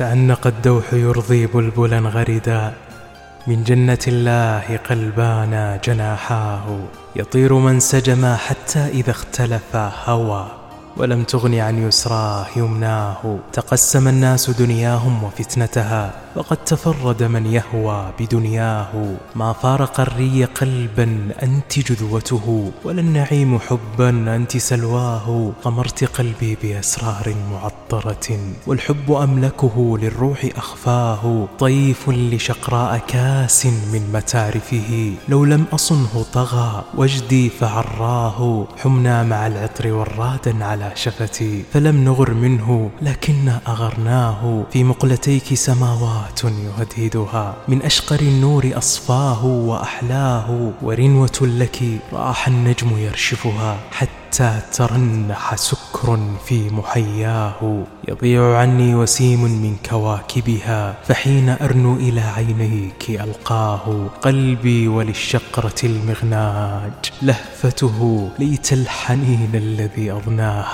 تأنق الدوح يرضي بلبلا غردا من جنة الله قلبانا جناحاه. يطير من سجما حتى إذا اختلفا هوى ولم تغن عن يسراه يمناه. تقسم الناس دنياهم وفتنتها وقد تفرد من يهوى بدنياه. ما فارق الري قلبا أنت جذوته ولا النعيم حبا أنت سلواه. غمرت قلبي بأسرار معطرة والحب أملكه للروح أخفاه. طيف لشقراء كاس من متارفه لو لم أصنه طغى وجدي فعراه. حمنا مع العطر ورادا على شفتي فلم نغر منه لكن أغرناه. في مقلتيك سماوات يهدهدها من أشقر النور أصفاه وأحلاه. ورنوة لك رآح النجم يرشفها حتى حتى ترنح سكر في محياه. يضيع عني وسيم من كواكبها فحين أرنو إلى عينيك ألقاه. قلبي وللشقرة المغناج لهفته ليت الحنين الذي أضناه.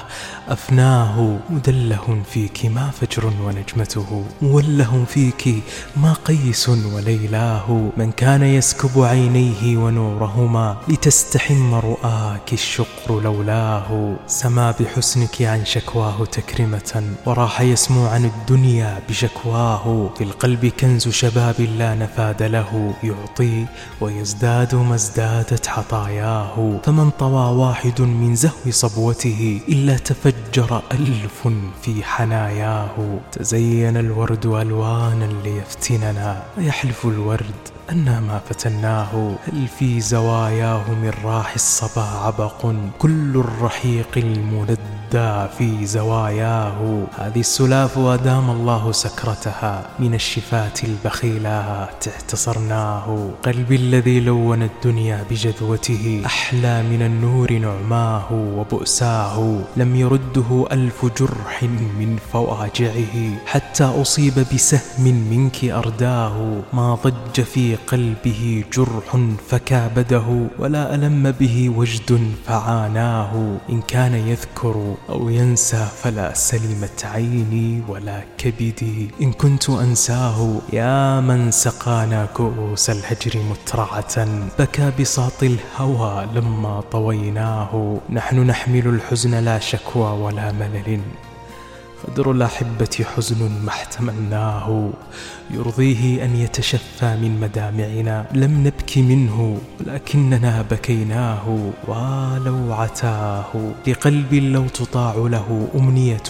أفناه مدله فيك ما فجر ونجمته موله فيك ما قيس وليلاه. من كان يسكب عينيه ونورهما لتستحم رؤاك الشقر لولا مولاه سما بحسنك عن شكواه تكرمة وراح يسمو عن الدنيا بشكواه. في القلب كنز شباب لا نفاد له يعطي ويزداد ما ازدادت عطاياه فمن طوى واحد من زهو صبوته إلا تفجر ألف في حناياه. تزين الورد ألوانا ليفتننا ويحلف الورد أنا ما فتناه. هل في زواياه من راح الصبا عبق؟ كل الرحيق المندى في زواياه. هذه السلاف وأدام الله سكرتها من الشفات البخيلات اعتصرناه قلبي الذي لون الدنيا بجذوته أحلى من النور نعماه وبؤساه. لم يرده ألف جرح من فواجعه حتى أصيب بسهم منك أرداه. ما ضج في قلبه جرح فكابده ولا ألم به وجد فعاناه. إن كان يذكر أو ينسى فلا سلمت عيني ولا كبدي. إن كنت أنساه يا من سقانا كؤوس الهجر مترعة. بكى بساط الهوى لما طويناه. نحن نحمل الحزن لا شكوى ولا ملل. قدر الأحبة حزن ما احتملناه. يرضيه أن يتشفى من مدامعنا. لم نبك منه ولكننا بكيناه. ولو عتاه. لقلب لو تطاع له أمنية.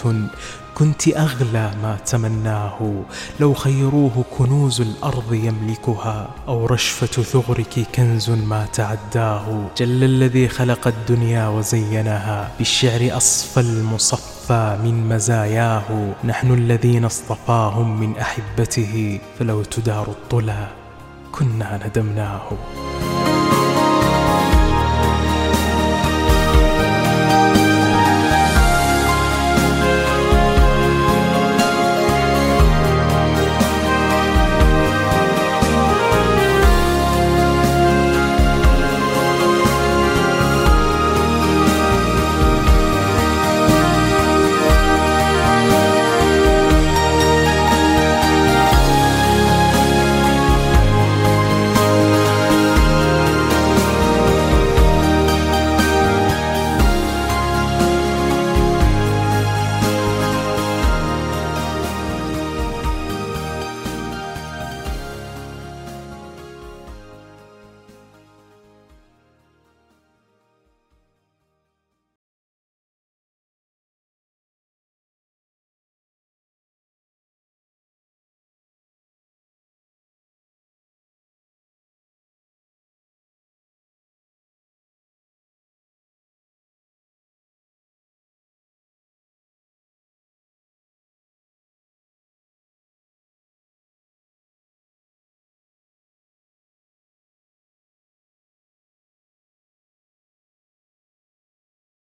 كنت أغلى ما تمناه. لو خيروه كنوز الأرض يملكها. أو رشفة ثغرك كنز ما تعداه. جل الذي خلق الدنيا وزينها. بالشعر أصفى المصفى. من مزاياه نحن الذين اصطفاهم من أحبته فلو تدار الطلا كنا ندمناه.